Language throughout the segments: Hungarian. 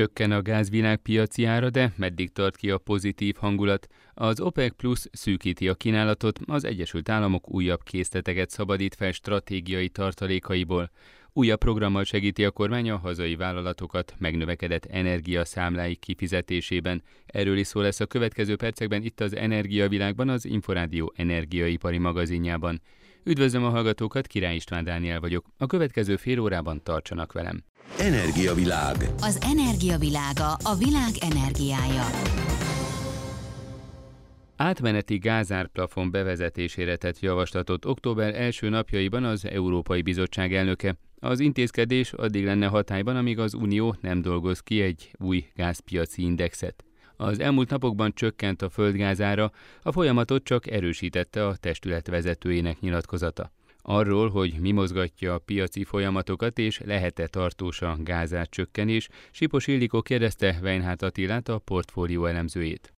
Csökken a gázvilágpiaci ára, de meddig tart ki a pozitív hangulat? Az OPEC Plus szűkíti a kínálatot, az Egyesült Államok újabb készleteket szabadít fel stratégiai tartalékaiból. Újabb programmal segíti a kormány a hazai vállalatokat megnövekedett energiaszámláik kifizetésében. Erről is szó lesz a következő percekben itt az Energiavilágban, az Inforádió energiaipari magazinjában. Üdvözlöm a hallgatókat, Király István Dániel vagyok. A következő fél órában tartsanak velem. Energiavilág. Az energiavilága a világ energiája. Átmeneti gázárplafon bevezetésére tett javaslatot október első napjaiban az Európai Bizottság elnöke. Az intézkedés addig lenne hatályban, amíg az Unió nem dolgoz ki egy új gázpiaci indexet. Az elmúlt napokban csökkent a földgázára, a folyamatot csak erősítette a testület vezetőjének nyilatkozata. Arról, hogy mi mozgatja a piaci folyamatokat és lehet-e tartós a gázár csökkenés, Sipos Ildikó kérdezte Weinhardt Attilát, a portfólió elemzőjét.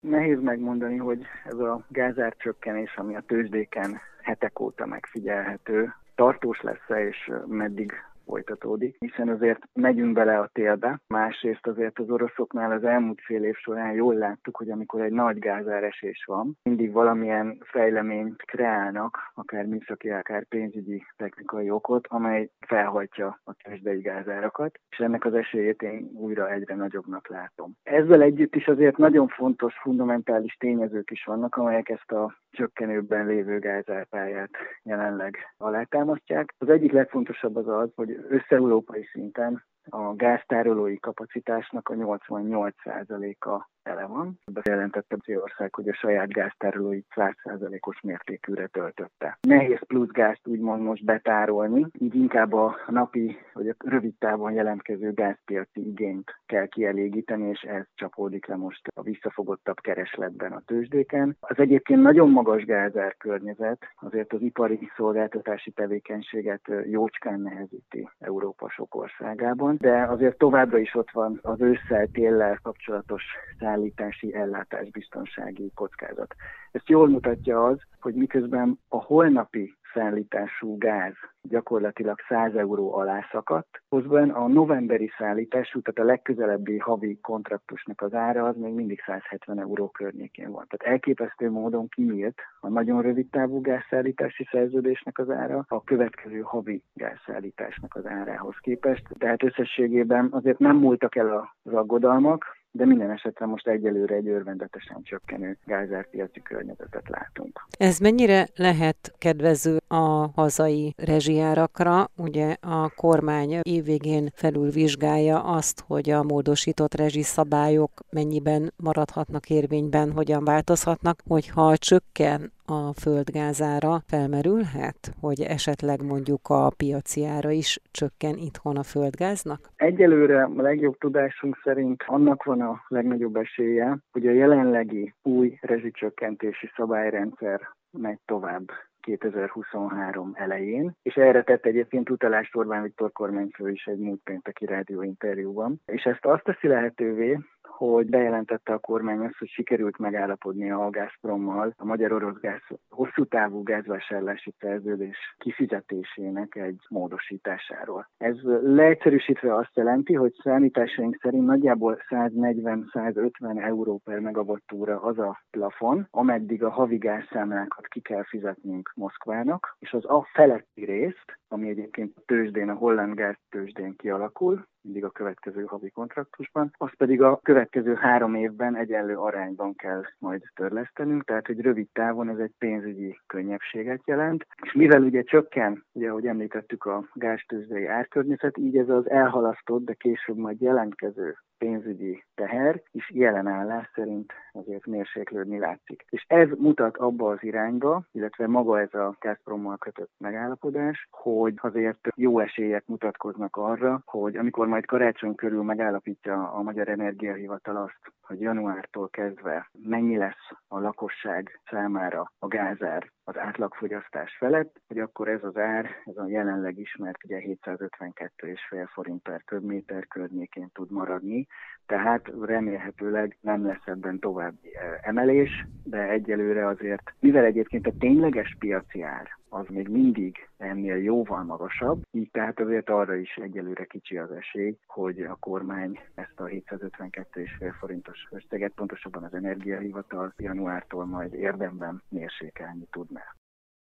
Nehéz megmondani, hogy ez a gázár csökkenés, ami a tőzsdéken hetek óta megfigyelhető, tartós lesz-e és meddig folytatódik, hiszen azért megyünk bele a télbe. Másrészt azért az oroszoknál az elmúlt fél év során jól láttuk, hogy amikor egy nagy gázáresés van, mindig valamilyen fejleményt kreálnak, akár műszaki, akár pénzügyi technikai okot, amely felhajtja a tőzsdei gázárakat, és ennek az esélyét én újra egyre nagyobbnak látom. Ezzel együtt is azért nagyon fontos, fundamentális tényezők is vannak, amelyek ezt a csökkenőben lévő gázárpályát jelenleg alátámasztják. Az egyik legfontosabb az az, hogy összeurópai szinten a gáztárolói kapacitásnak a 88%-a tele van. Bejelentette ország, hogy a saját gáztárolóit 100%-os mértékűre töltötte. Nehéz plusz gázt úgymond most betárolni, így inkább a napi vagy a rövid távon jelentkező gázpiaci igényt kell kielégíteni, és ez csapódik le most a visszafogottabb keresletben a tőzsdéken. Az egyébként nagyon magas gázár környezet azért az ipari szolgáltatási tevékenységet jócskán nehezíti Európa sok országában, de azért továbbra is ott van az ősszel téllel kapcsolatos szállítási ellátásbiztonsági kockázat. Ezt jól mutatja az, hogy miközben a holnapi szállítású gáz gyakorlatilag 100 euró alá szakadt. Hozban a novemberi szállítású, tehát a legközelebbi havi kontraktusnak az ára az még mindig 170 euró környékén van. Tehát elképesztő módon kinyílt a nagyon rövid távú gázszállítási szerződésnek az ára a következő havi gázszállításnak az árához képest. Tehát összességében azért nem múltak el az aggodalmak, de minden esetre most egyelőre egy örvendetesen csökkenő gázárpiaci környezetet látunk. Ez mennyire lehet kedvező a hazai rezsijárakra? Ugye a kormány évvégén felülvizsgálja azt, hogy a módosított rezsiszabályok mennyiben maradhatnak érvényben, hogyan változhatnak, hogyha csökken a földgázára felmerülhet, hogy esetleg mondjuk a piaci ára is csökken itthon a földgáznak? Egyelőre a legjobb tudásunk szerint annak van a legnagyobb esélye, hogy a jelenlegi új rezsicsökkentési szabályrendszer megy tovább 2023 elején, és erre tett egyébként utalást Orbán Viktor kormányfő is egy múlt pénteki rádióinterjúban. És ezt azt teszi lehetővé, hogy bejelentette a kormány azt, hogy sikerült megállapodni a Gazprommal a magyar orosz gáz hosszú távú gázvásárlási szerződés kifizetésének egy módosításáról. Ez leegyszerűsítve azt jelenti, hogy számításaink szerint nagyjából 140-150 euró per megawattúra az a plafon, ameddig a havi gázszámlákat ki kell fizetnünk Moszkvának, és az a feletti részt, ami egyébként a tőzsdén, a holland gáz tőzsdén kialakul, mindig a következő havi kontraktusban, azt pedig a következő három évben egyenlő arányban kell majd törlesztenünk, tehát hogy rövid távon ez egy pénzügyi könnyebbséget jelent, és mivel ugye csökken, ugye ahogy említettük a gáztőzsdei árkörnyezet, így ez az elhalasztott, de később majd jelentkező pénzügyi teher is jelen állás szerint azért mérséklődni látszik. És ez mutat abba az irányba, illetve maga ez a Gazprommal kötött megállapodás, hogy azért jó esélyek mutatkoznak arra, hogy amikor majd karácsony körül megállapítja a Magyar Energiahivatal azt, hogy januártól kezdve mennyi lesz a lakosság számára a gázár az átlagfogyasztás felett, hogy akkor ez az ár, ez a jelenleg ismert ugye 752,5 forint per köbméter környékén tud maradni, tehát remélhetőleg nem lesz ebben további emelés, de egyelőre azért, mivel egyébként a tényleges piaci ár az még mindig ennél jóval magasabb, így tehát azért arra is egyelőre kicsi az esély, hogy a kormány ezt a 752,5 forintos összeget, pontosabban az energiahivatal januártól majd érdemben mérsékelni tudná.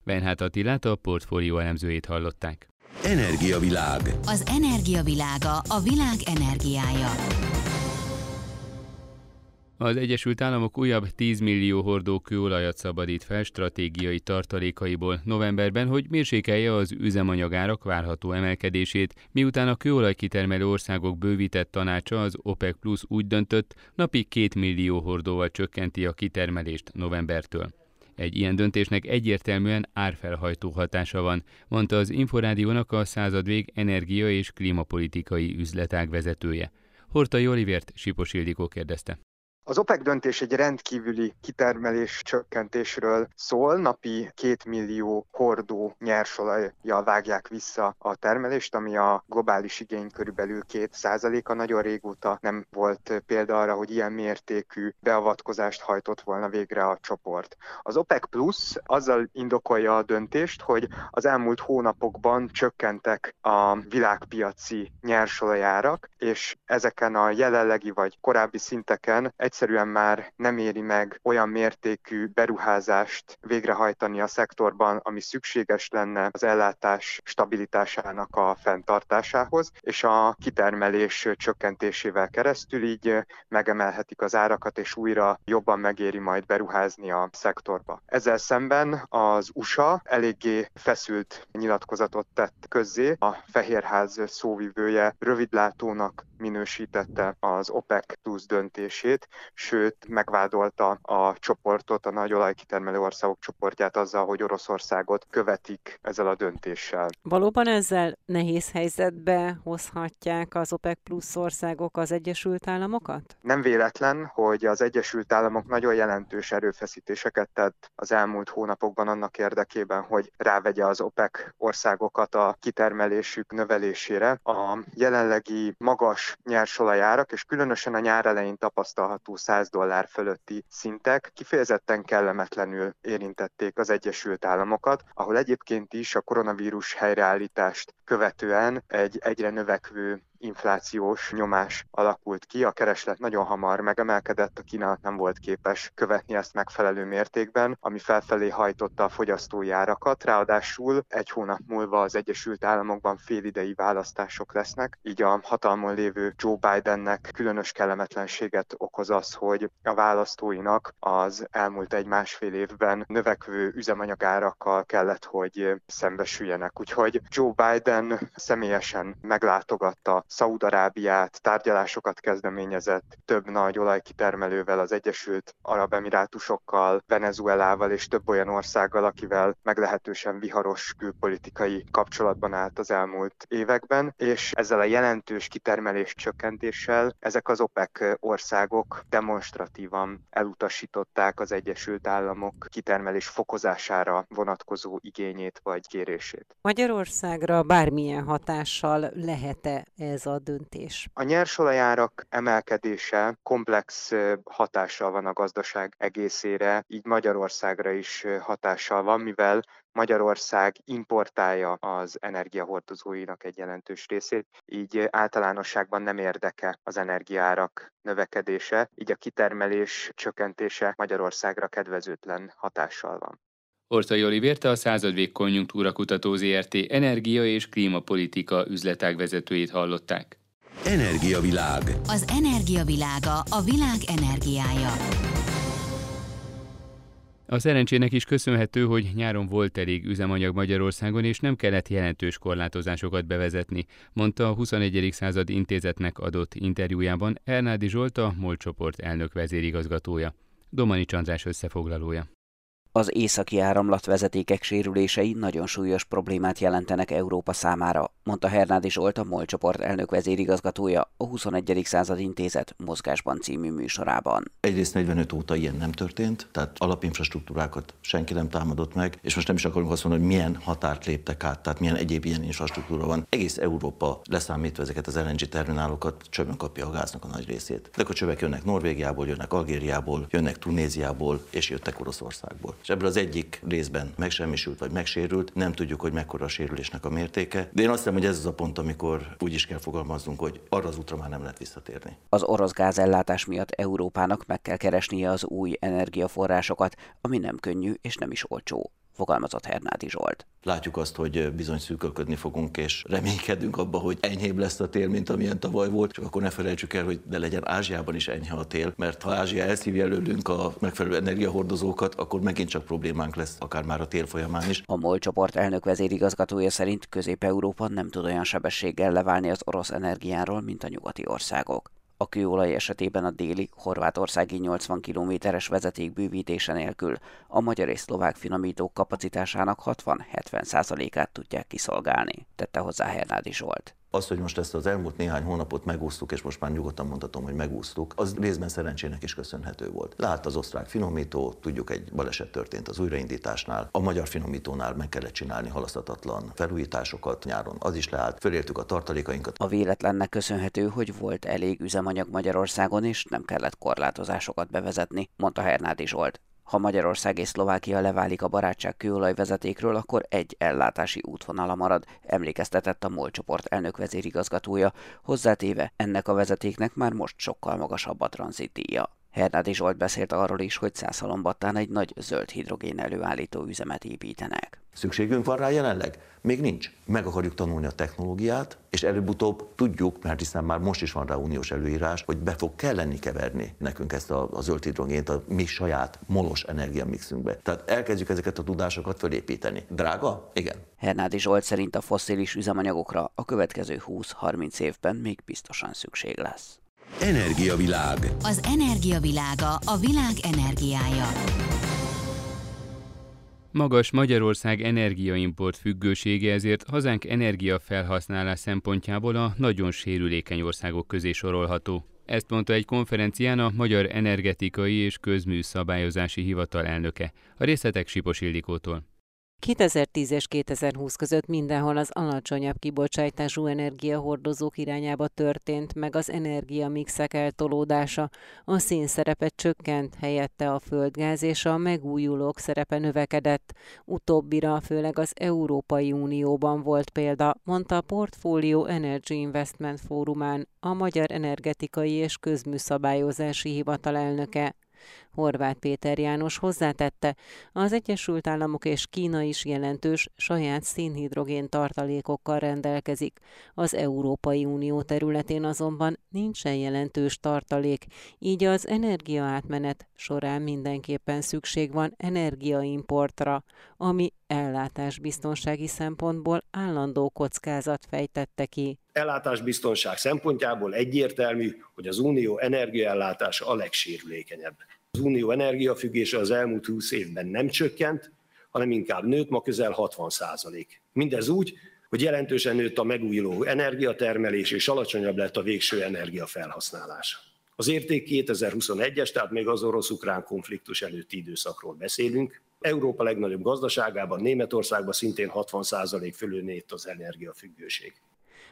Benhát Attilát a portfólió elemzőjét hallották. Energiavilág. Az energiavilága a világ energiája. Az Egyesült Államok újabb 10 millió hordó kőolajat szabadít fel stratégiai tartalékaiból novemberben, hogy mérsékelje az üzemanyagárak várható emelkedését, miután a kőolajkitermelő országok bővített tanácsa az OPEC Plus úgy döntött, napi 2 millió hordóval csökkenti a kitermelést novembertől. Egy ilyen döntésnek egyértelműen árfelhajtó hatása van, mondta az Inforádiónak a századvég energia- és klímapolitikai üzletág vezetője. Hortai Olivért Sipos Ildikó kérdezte. Az OPEC döntés egy rendkívüli kitermelés csökkentésről szól, napi két millió hordó nyersolajjal vágják vissza a termelést, ami a globális igény körülbelül két százaléka. Nagyon régóta nem volt példa arra, hogy ilyen mértékű beavatkozást hajtott volna végre a csoport. Az OPEC Plus azzal indokolja a döntést, hogy az elmúlt hónapokban csökkentek a világpiaci nyersolajárak, és ezeken a jelenlegi vagy korábbi szinteken egy egyszerűen már nem éri meg olyan mértékű beruházást végrehajtani a szektorban, ami szükséges lenne az ellátás stabilitásának a fenntartásához, és a kitermelés csökkentésével keresztül így megemelhetik az árakat, és újra jobban megéri majd beruházni a szektorba. Ezzel szemben az USA eléggé feszült nyilatkozatot tett közzé. A Fehérház szóvivője rövidlátónak minősítette az OPEC plusz döntését, sőt megvádolta a csoportot, a nagy olajkitermelő országok csoportját azzal, hogy Oroszországot követik ezzel a döntéssel. Valóban ezzel nehéz helyzetbe hozhatják az OPEC plusz országok az Egyesült Államokat? Nem véletlen, hogy az Egyesült Államok nagyon jelentős erőfeszítéseket tett az elmúlt hónapokban annak érdekében, hogy rávegye az OPEC országokat a kitermelésük növelésére. A jelenlegi magas nyersolajárak, és különösen a nyár elején tapasztalható 100 dollár fölötti szintek kifejezetten kellemetlenül érintették az Egyesült Államokat, ahol egyébként is a koronavírus helyreállítást követően egy egyre növekvő inflációs nyomás alakult ki, a kereslet nagyon hamar megemelkedett, a kínálat nem volt képes követni ezt megfelelő mértékben, ami felfelé hajtotta a fogyasztói árakat, ráadásul egy hónap múlva az Egyesült Államokban félidei választások lesznek, így a hatalmon lévő Joe Bidennek különös kellemetlenséget okoz az, hogy a választóinak az elmúlt egy-másfél évben növekvő üzemanyagárakkal kellett, hogy szembesüljenek. Úgyhogy Joe Biden személyesen meglátogatta Szaúd-Arábiát, tárgyalásokat kezdeményezett több nagy olajkitermelővel, az Egyesült Arab Emirátusokkal, Venezuelával és több olyan országgal, akivel meglehetősen viharos külpolitikai kapcsolatban állt az elmúlt években, és ezzel a jelentős kitermelés csökkentéssel ezek az OPEC országok demonstratívan elutasították az Egyesült Államok kitermelés fokozására vonatkozó igényét vagy kérését. Magyarországra bármilyen hatással lehet-e ez ez a döntés? A nyersolajárak emelkedése komplex hatással van a gazdaság egészére, így Magyarországra is hatással van, mivel Magyarország importálja az energiahordozóinak egy jelentős részét, így általánosságban nem érdeke az energiárak növekedése, így a kitermelés csökkentése Magyarországra kedvezőtlen hatással van. Ortai Olivérte a századvég konjunktúra kutató ZRT energia és klímapolitika üzletág vezetőjét hallották. Energiavilág. Az energiavilága a világ energiája. A szerencsének is köszönhető, hogy nyáron volt elég üzemanyag Magyarországon, és nem kellett jelentős korlátozásokat bevezetni, mondta a 21. század intézetnek adott interjújában Ernádi Zsolt, a MOL csoport elnök vezérigazgatója. Domani Csandrás összefoglalója. Az északi áramlatvezetékek sérülései nagyon súlyos problémát jelentenek Európa számára, mondta Hernádi Zsolt, a MOL csoport elnök vezérigazgatója a 21. század intézet mozgásban című műsorában. Egyrészt 45 óta ilyen nem történt, tehát alapinfrastruktúrákat senki nem támadott meg, és most nem is akarunk azt mondani, hogy milyen határt léptek át, tehát milyen egyéb ilyen infrastruktúra van. Egész Európa leszámítva ezeket az LNG terminálokat csövön kapja a gáznak a nagy részét. Ezek a csövek jönnek Norvégiából, jönnek Algériából, jönnek Tunéziából, és jöttek Oroszországból. És ebből az egyik részben megsemmisült vagy megsérült, nem tudjuk, hogy mekkora a sérülésnek a mértéke. De én azt hiszem, hogy ez az a pont, amikor úgy is kell fogalmaznunk, hogy arra az útra már nem lehet visszatérni. Az orosz gázellátás miatt Európának meg kell keresnie az új energiaforrásokat, ami nem könnyű és nem is olcsó fogalmazott Hernádi Zsolt. Látjuk azt, hogy bizony szűkölködni fogunk, és reménykedünk abba, hogy enyhébb lesz a tél, mint amilyen tavaly volt, csak akkor ne felejtsük el, hogy de legyen Ázsiában is enyhe a tél, mert ha Ázsia elszívja előlünk a megfelelő energiahordozókat, akkor megint csak problémánk lesz, akár már a tél folyamán is. A MOL csoport elnök vezérigazgatója szerint Közép-Európa nem tud olyan sebességgel leválni az orosz energiáról, mint a nyugati országok. A kőolaj esetében a déli, horvátországi 80 kilométeres vezeték bővítése nélkül a magyar és szlovák finomítók kapacitásának 60-70%-át tudják kiszolgálni, tette hozzá Hernádi Zsolt. Az, hogy most ezt az elmúlt néhány hónapot megúsztuk, és most már nyugodtan mondhatom, hogy megúsztuk, az részben szerencsének is köszönhető volt. Lát az osztrák finomító, tudjuk, egy baleset történt az újraindításnál. A magyar finomítónál meg kellett csinálni halasztatatlan felújításokat nyáron, az is leállt. Föléltük a tartalékainkat. A véletlennek köszönhető, hogy volt elég üzemanyag Magyarországon, és nem kellett korlátozásokat bevezetni, mondta Hernádi Zsolt. Ha Magyarország és Szlovákia leválik a barátság kőolajvezetékről, akkor egy ellátási útvonala marad, emlékeztetett a MOL csoport elnök vezérigazgatója, hozzátéve ennek a vezetéknek már most sokkal magasabb a tranzitdíja. Hernádi Zsolt beszélt arról is, hogy Szászalombattán egy nagy zöld hidrogén előállító üzemet építenek. Szükségünk van rá jelenleg? Még nincs. Meg akarjuk tanulni a technológiát, és előbb-utóbb tudjuk, mert hiszen már most is van rá uniós előírás, hogy be fog kelleni keverni nekünk ezt a, a zöld hidrogént a mi saját molos energiamixünkbe. Tehát elkezdjük ezeket a tudásokat fölépíteni. Drága? Igen. Hernádi Zsolt szerint a fosszilis üzemanyagokra a következő 20-30 évben még biztosan szükség lesz. Energiavilág. Az energiavilága a világ energiája. Magas Magyarország energiaimport függősége ezért hazánk energiafelhasználás szempontjából a nagyon sérülékeny országok közé sorolható. Ezt mondta egy konferencián a Magyar Energetikai és Közműszabályozási Hivatal elnöke. A részletek Sipos Ildikótól. 2010 és 2020 között mindenhol az alacsonyabb kibocsátású energiahordozók irányába történt meg az energiamixek eltolódása. A szén szerepe csökkent, helyette a földgáz és a megújulók szerepe növekedett. Utóbbira főleg az Európai Unióban volt példa, mondta a Portfolio Energy Investment Fórumán a Magyar Energetikai és Közműszabályozási Hivatal elnöke. Horváth Péter János hozzátette, az Egyesült Államok és Kína is jelentős saját szénhidrogén tartalékokkal rendelkezik. Az Európai Unió területén azonban nincsen jelentős tartalék, így az energiaátmenet során mindenképpen szükség van energiaimportra, ami ellátásbiztonsági szempontból állandó kockázat fejtette ki. Ellátásbiztonság szempontjából egyértelmű, hogy az unió energiaellátása a legsérülékenyebb. Az unió energiafüggése az elmúlt 20 évben nem csökkent, hanem inkább nőtt, ma közel 60 százalék. Mindez úgy, hogy jelentősen nőtt a megújuló energiatermelés, és alacsonyabb lett a végső energiafelhasználás. Az érték 2021-es, tehát még az orosz-ukrán konfliktus előtti időszakról beszélünk. Európa legnagyobb gazdaságában, Németországban szintén 60% fölül nőtt az energiafüggőség.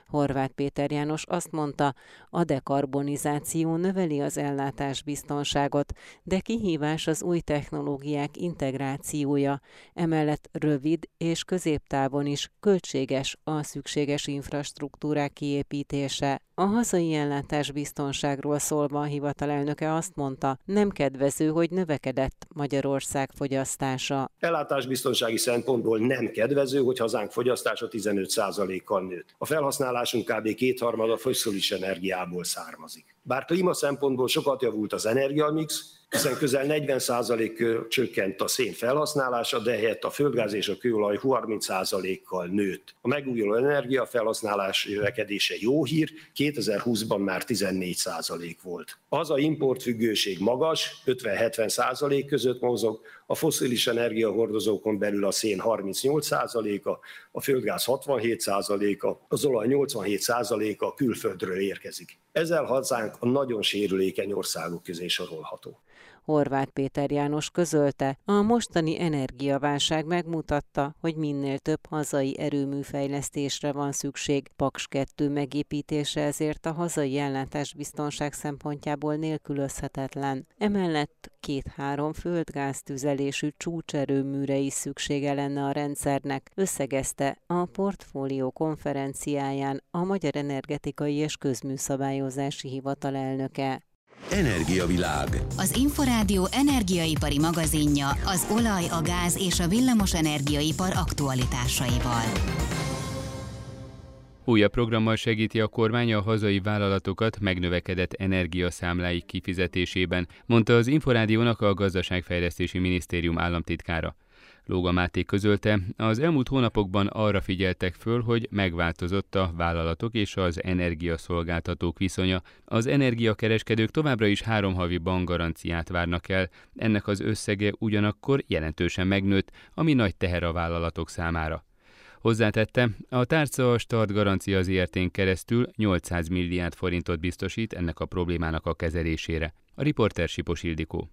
Horváth Péter János azt mondta, a dekarbonizáció növeli az ellátás biztonságot, de kihívás az új technológiák integrációja, emellett rövid és középtávon is költséges a szükséges infrastruktúrák kiépítése. A hazai ellátás biztonságról szólva a hivatalelnöke azt mondta, nem kedvező, hogy növekedett Magyarország fogyasztása. Ellátásbiztonsági szempontból nem kedvező, hogy hazánk fogyasztása 15%-kal nőtt. A felhasználásunk kb. kétharmada foszilis energiából származik. Bár klíma szempontból sokat javult az energiamix, hiszen közel 40% csökkent a szén felhasználása, de helyett a földgáz és a kőolaj 30%-kal nőtt. A megújuló energiafelhasználás jövekedése jó hír, 2020-ban már 14% volt. Az a importfüggőség magas, 50-70% között mozog, a foszilis energiahordozókon belül a szén 38%-a, a földgáz 67%-a, az olaj 87%-a külföldről érkezik. Ezzel hazánk a nagyon sérülékeny országok közé sorolható. Horváth Péter János közölte, a mostani energiaválság megmutatta, hogy minél több hazai erőműfejlesztésre van szükség. Paks 2 megépítése ezért a hazai ellátásbiztonság szempontjából nélkülözhetetlen. Emellett két-három földgáztüzelésű csúcserőműre is szüksége lenne a rendszernek, összegezte a portfólió konferenciáján a Magyar Energetikai és Közműszabályozási Hivatal elnöke. Energiavilág. Az Inforádió energiaipari magazinja az olaj, a gáz és a villamos energiaipar aktualitásaival. Újabb programmal segíti a kormány a hazai vállalatokat megnövekedett energiaszámláik kifizetésében, mondta az Inforádiónak a Gazdaságfejlesztési Minisztérium államtitkára. Lóga Máté közölte, az elmúlt hónapokban arra figyeltek föl, hogy megváltozott a vállalatok és az energiaszolgáltatók viszonya. Az energiakereskedők továbbra is három havi bankgaranciát várnak el, ennek az összege ugyanakkor jelentősen megnőtt, ami nagy teher a vállalatok számára. Hozzátette, a tárca a start garancia értén keresztül 800 milliárd forintot biztosít ennek a problémának a kezelésére. A riporter Sipos Ildikó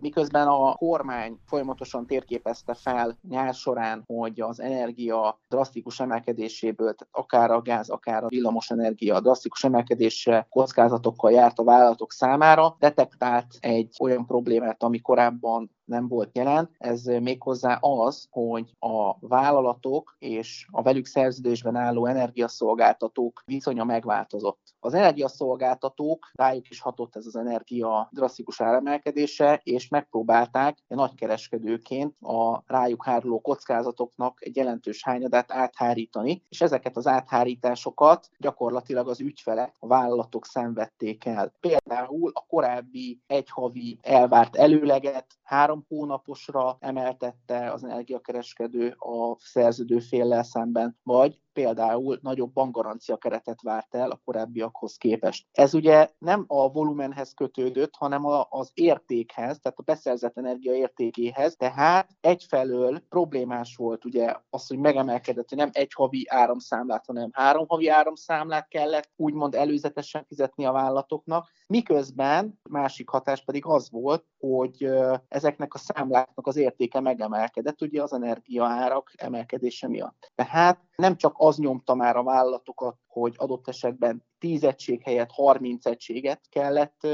miközben a kormány folyamatosan térképezte fel nyár során, hogy az energia drasztikus emelkedéséből, tehát akár a gáz, akár a villamos energia drasztikus emelkedése kockázatokkal járt a vállalatok számára, detektált egy olyan problémát, ami korábban nem volt jelen, ez méghozzá az, hogy a vállalatok és a velük szerződésben álló energiaszolgáltatók viszonya megváltozott. Az energiaszolgáltatók, rájuk is hatott ez az energia drasztikus áremelkedése, és megpróbálták nagykereskedőként a rájuk háruló kockázatoknak egy jelentős hányadát áthárítani, és ezeket az áthárításokat gyakorlatilag az ügyfelek, a vállalatok szenvedték el. Például a korábbi egyhavi elvárt előleget három hónaposra emeltette az energiakereskedő a szerződő féllel szemben, vagy például nagyobb bankgarancia keretet várt el a korábbiakhoz képest. Ez ugye nem a volumenhez kötődött, hanem az értékhez, tehát a beszerzett energia értékéhez, tehát egyfelől problémás volt ugye az, hogy megemelkedett, hogy nem egy havi áramszámlát, hanem három havi áramszámlát kellett úgymond előzetesen fizetni a vállalatoknak, miközben másik hatás pedig az volt, hogy ezeknek a számláknak az értéke megemelkedett, ugye az energiaárak emelkedése miatt. Tehát nem csak az nyomta már a vállalatokat, hogy adott esetben 10 egység helyett 30 egységet kellett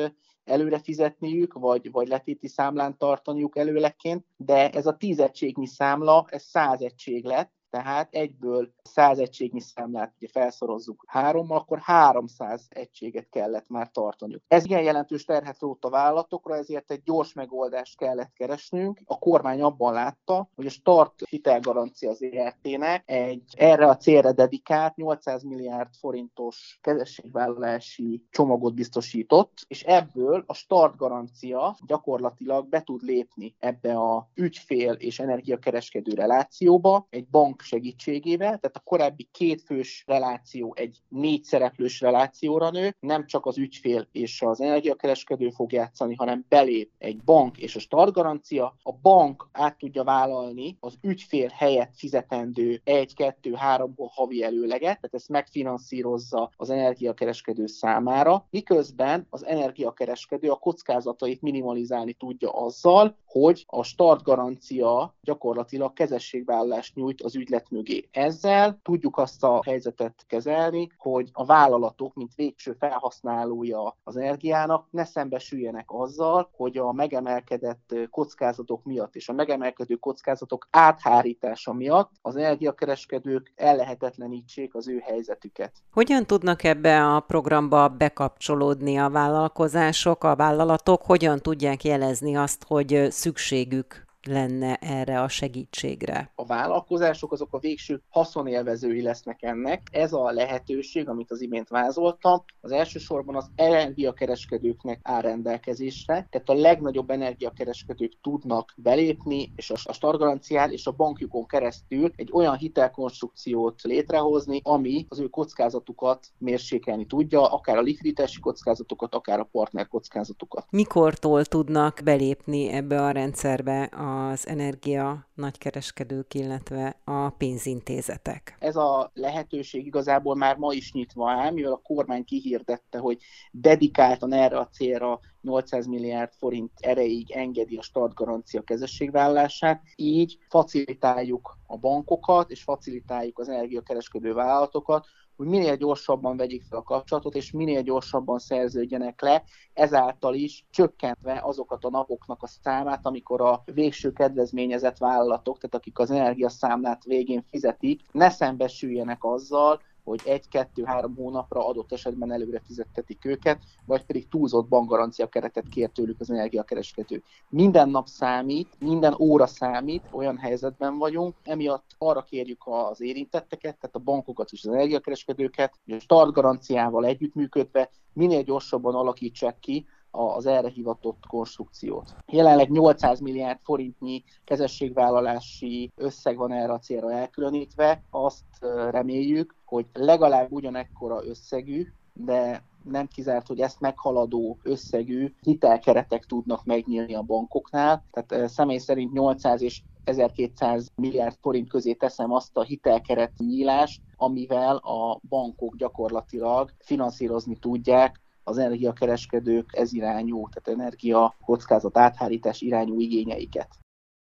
előre fizetniük, vagy, vagy letéti számlán tartaniuk előleként, de ez a 10 egységnyi számla, ez 100 egység lett, tehát egyből 100 egységnyi számlát ugye felszorozzuk hárommal, akkor 300 egységet kellett már tartaniuk. Ez ilyen jelentős terhet rótt a vállalatokra, ezért egy gyors megoldást kellett keresnünk. A kormány abban látta, hogy a start hitelgarancia az ERT-nek egy erre a célra dedikált 800 milliárd forintos kezességvállalási csomagot biztosított, és ebből a start garancia gyakorlatilag be tud lépni ebbe a ügyfél és energiakereskedő relációba egy bank segítségével, tehát a korábbi kétfős reláció egy négy szereplős relációra nő, nem csak az ügyfél és az energiakereskedő fog játszani, hanem belép egy bank és a startgarancia, a bank át tudja vállalni az ügyfél helyett fizetendő egy, kettő, három havi előleget, tehát ezt megfinanszírozza az energiakereskedő számára, miközben az energiakereskedő a kockázatait minimalizálni tudja azzal, hogy a startgarancia gyakorlatilag kezességvállalást nyújt az ügylet mögé. Ezzel tudjuk azt a helyzetet kezelni, hogy a vállalatok, mint végső felhasználója az energiának, ne szembesüljenek azzal, hogy a megemelkedett kockázatok miatt és a megemelkedő kockázatok áthárítása miatt az energiakereskedők ellehetetlenítsék az ő helyzetüket. Hogyan tudnak ebbe a programba bekapcsolódni a vállalkozások, a vállalatok, hogyan tudják jelezni azt, hogy szükségük lenne erre a segítségre? A vállalkozások azok a végső haszonélvezői lesznek ennek. Ez a lehetőség, amit az imént vázoltam, az elsősorban az energiakereskedőknek áll rendelkezésre, tehát a legnagyobb energiakereskedők tudnak belépni, és a startgarancián és a bankjukon keresztül egy olyan hitelkonstrukciót létrehozni, ami az ő kockázatukat mérsékelni tudja, akár a likviditási kockázatokat, akár a partner kockázatokat. Mikortól tudnak belépni ebbe a rendszerbe az energia nagykereskedők, illetve a pénzintézetek? Ez a lehetőség igazából már ma is nyitva áll, mivel a kormány kihirdette, hogy dedikáltan erre a célra 800 milliárd forint erejéig engedi a startgarancia kezességvállalását, így facilitáljuk a bankokat, és facilitáljuk az energiakereskedő vállalatokat, hogy minél gyorsabban vegyék fel a kapcsolatot, és minél gyorsabban szerződjenek le, ezáltal is csökkentve azokat a napoknak a számát, amikor a végső kedvezményezett vállalatok, tehát akik az energiaszámlát végén fizetik, ne szembesüljenek azzal, hogy egy-kettő-három hónapra adott esetben előre fizettetik őket, vagy pedig túlzott bankgarancia keretet kér tőlük az energiakereskedő. Minden nap számít, minden óra számít, olyan helyzetben vagyunk, emiatt arra kérjük az érintetteket, tehát a bankokat és az energiakereskedőket, hogy a start garanciával együttműködve minél gyorsabban alakítsák ki az erre hivatott konstrukciót. Jelenleg 800 milliárd forintnyi kezességvállalási összeg van erre a célra elkülönítve. Azt reméljük, hogy legalább ugyanekkora összegű, de nem kizárt, hogy ezt meghaladó összegű hitelkeretek tudnak megnyílni a bankoknál. Tehát személy szerint 800 és 1200 milliárd forint közé teszem azt a hitelkeret nyílást, amivel a bankok gyakorlatilag finanszírozni tudják az energiakereskedők ez irányú, tehát energia kockázat áthárítás irányú igényeiket.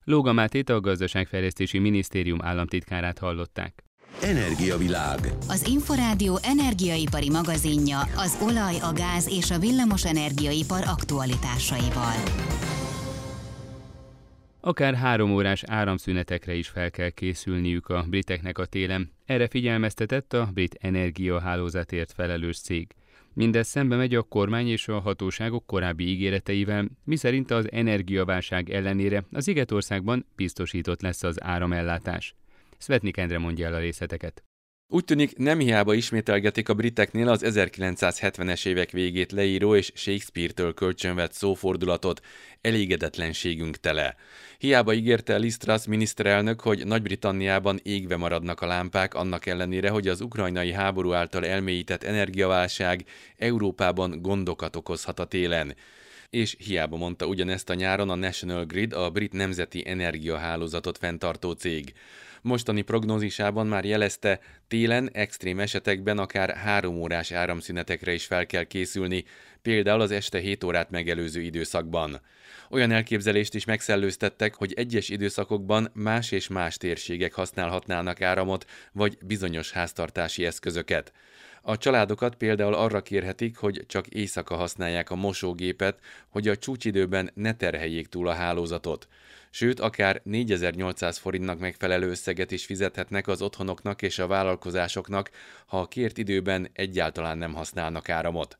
Lóga Mátét a Gazdaságfejlesztési Minisztérium államtitkárát hallották. Energiavilág. Az Inforádió energiaipari magazinja az olaj, a gáz és a villamos energiaipar aktualitásaival. Akár három órás áramszünetekre is fel kell készülniük a briteknek a télen. Erre figyelmeztetett a brit energiahálózatért felelős cég. Mindez szembe megy a kormány és a hatóságok korábbi ígéreteivel, miszerint az energiaválság ellenére az Igetországban biztosított lesz az áramellátás. Svetnik Endre mondja el a részleteket. Úgy tűnik, nem hiába ismételgetik a briteknél az 1970-es évek végét leíró és Shakespeare-től kölcsönvett szófordulatot, elégedetlenségünk tele. Hiába ígérte Liz Truss miniszterelnök, hogy Nagy-Britanniában égve maradnak a lámpák, annak ellenére, hogy az ukrajnai háború által elmélyített energiaválság Európában gondokat okozhat a télen és hiába mondta ugyanezt a nyáron a National Grid, a brit nemzeti energiahálózatot fenntartó cég. Mostani prognózisában már jelezte, télen extrém esetekben akár három órás áramszünetekre is fel kell készülni, például az este 7 órát megelőző időszakban. Olyan elképzelést is megszellőztettek, hogy egyes időszakokban más és más térségek használhatnának áramot, vagy bizonyos háztartási eszközöket. A családokat például arra kérhetik, hogy csak éjszaka használják a mosógépet, hogy a csúcsidőben ne terheljék túl a hálózatot. Sőt, akár 4800 forintnak megfelelő összeget is fizethetnek az otthonoknak és a vállalkozásoknak, ha a kért időben egyáltalán nem használnak áramot.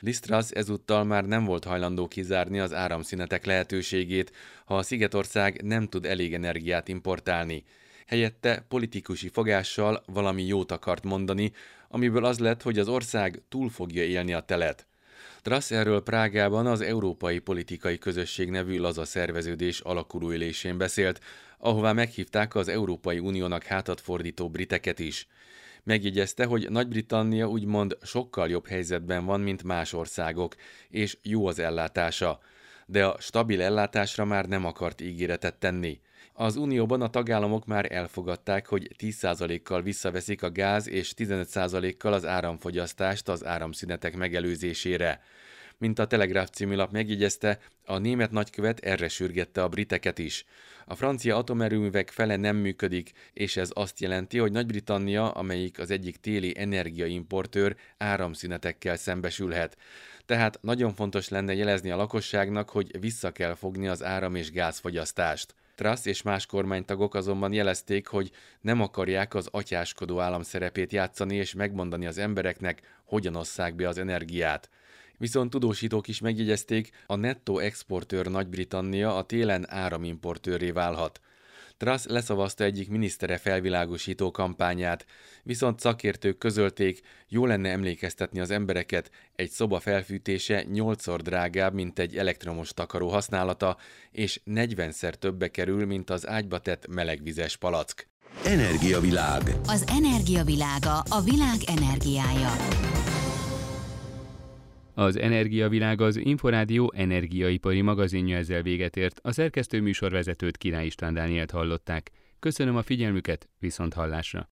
Lisztrasz ezúttal már nem volt hajlandó kizárni az áramszünetek lehetőségét, ha a Szigetország nem tud elég energiát importálni. Helyette politikusi fogással valami jót akart mondani, amiből az lett, hogy az ország túl fogja élni a telet. Trass erről Prágában az Európai Politikai Közösség nevű laza szerveződés alakuló beszélt, ahová meghívták az Európai Uniónak hátat fordító briteket is. Megjegyezte, hogy Nagy-Britannia úgymond sokkal jobb helyzetben van, mint más országok, és jó az ellátása, de a stabil ellátásra már nem akart ígéretet tenni. Az Unióban a tagállamok már elfogadták, hogy 10%-kal visszaveszik a gáz és 15%-kal az áramfogyasztást az áramszünetek megelőzésére. Mint a Telegraph című lap megjegyezte, a német nagykövet erre sürgette a briteket is. A francia atomerőművek fele nem működik, és ez azt jelenti, hogy Nagy-Britannia, amelyik az egyik téli energiaimportőr, áramszünetekkel szembesülhet. Tehát nagyon fontos lenne jelezni a lakosságnak, hogy vissza kell fogni az áram- és gázfogyasztást. Truss és más kormánytagok azonban jelezték, hogy nem akarják az atyáskodó állam szerepét játszani és megmondani az embereknek, hogyan osszák be az energiát. Viszont tudósítók is megjegyezték, a nettó exportőr Nagy-Britannia a télen áramimportőré válhat. Truss leszavazta egyik minisztere felvilágosító kampányát, viszont szakértők közölték, jó lenne emlékeztetni az embereket, egy szoba felfűtése 8-szor drágább, mint egy elektromos takaró használata, és 40-szer többe kerül, mint az ágyba tett melegvizes palack. Energiavilág. Az energiavilága a világ energiája. Az Energiavilág az Inforádió energiaipari magazinja ezzel véget ért. A szerkesztő műsorvezetőt Király István Dánielt hallották. Köszönöm a figyelmüket, viszont hallásra!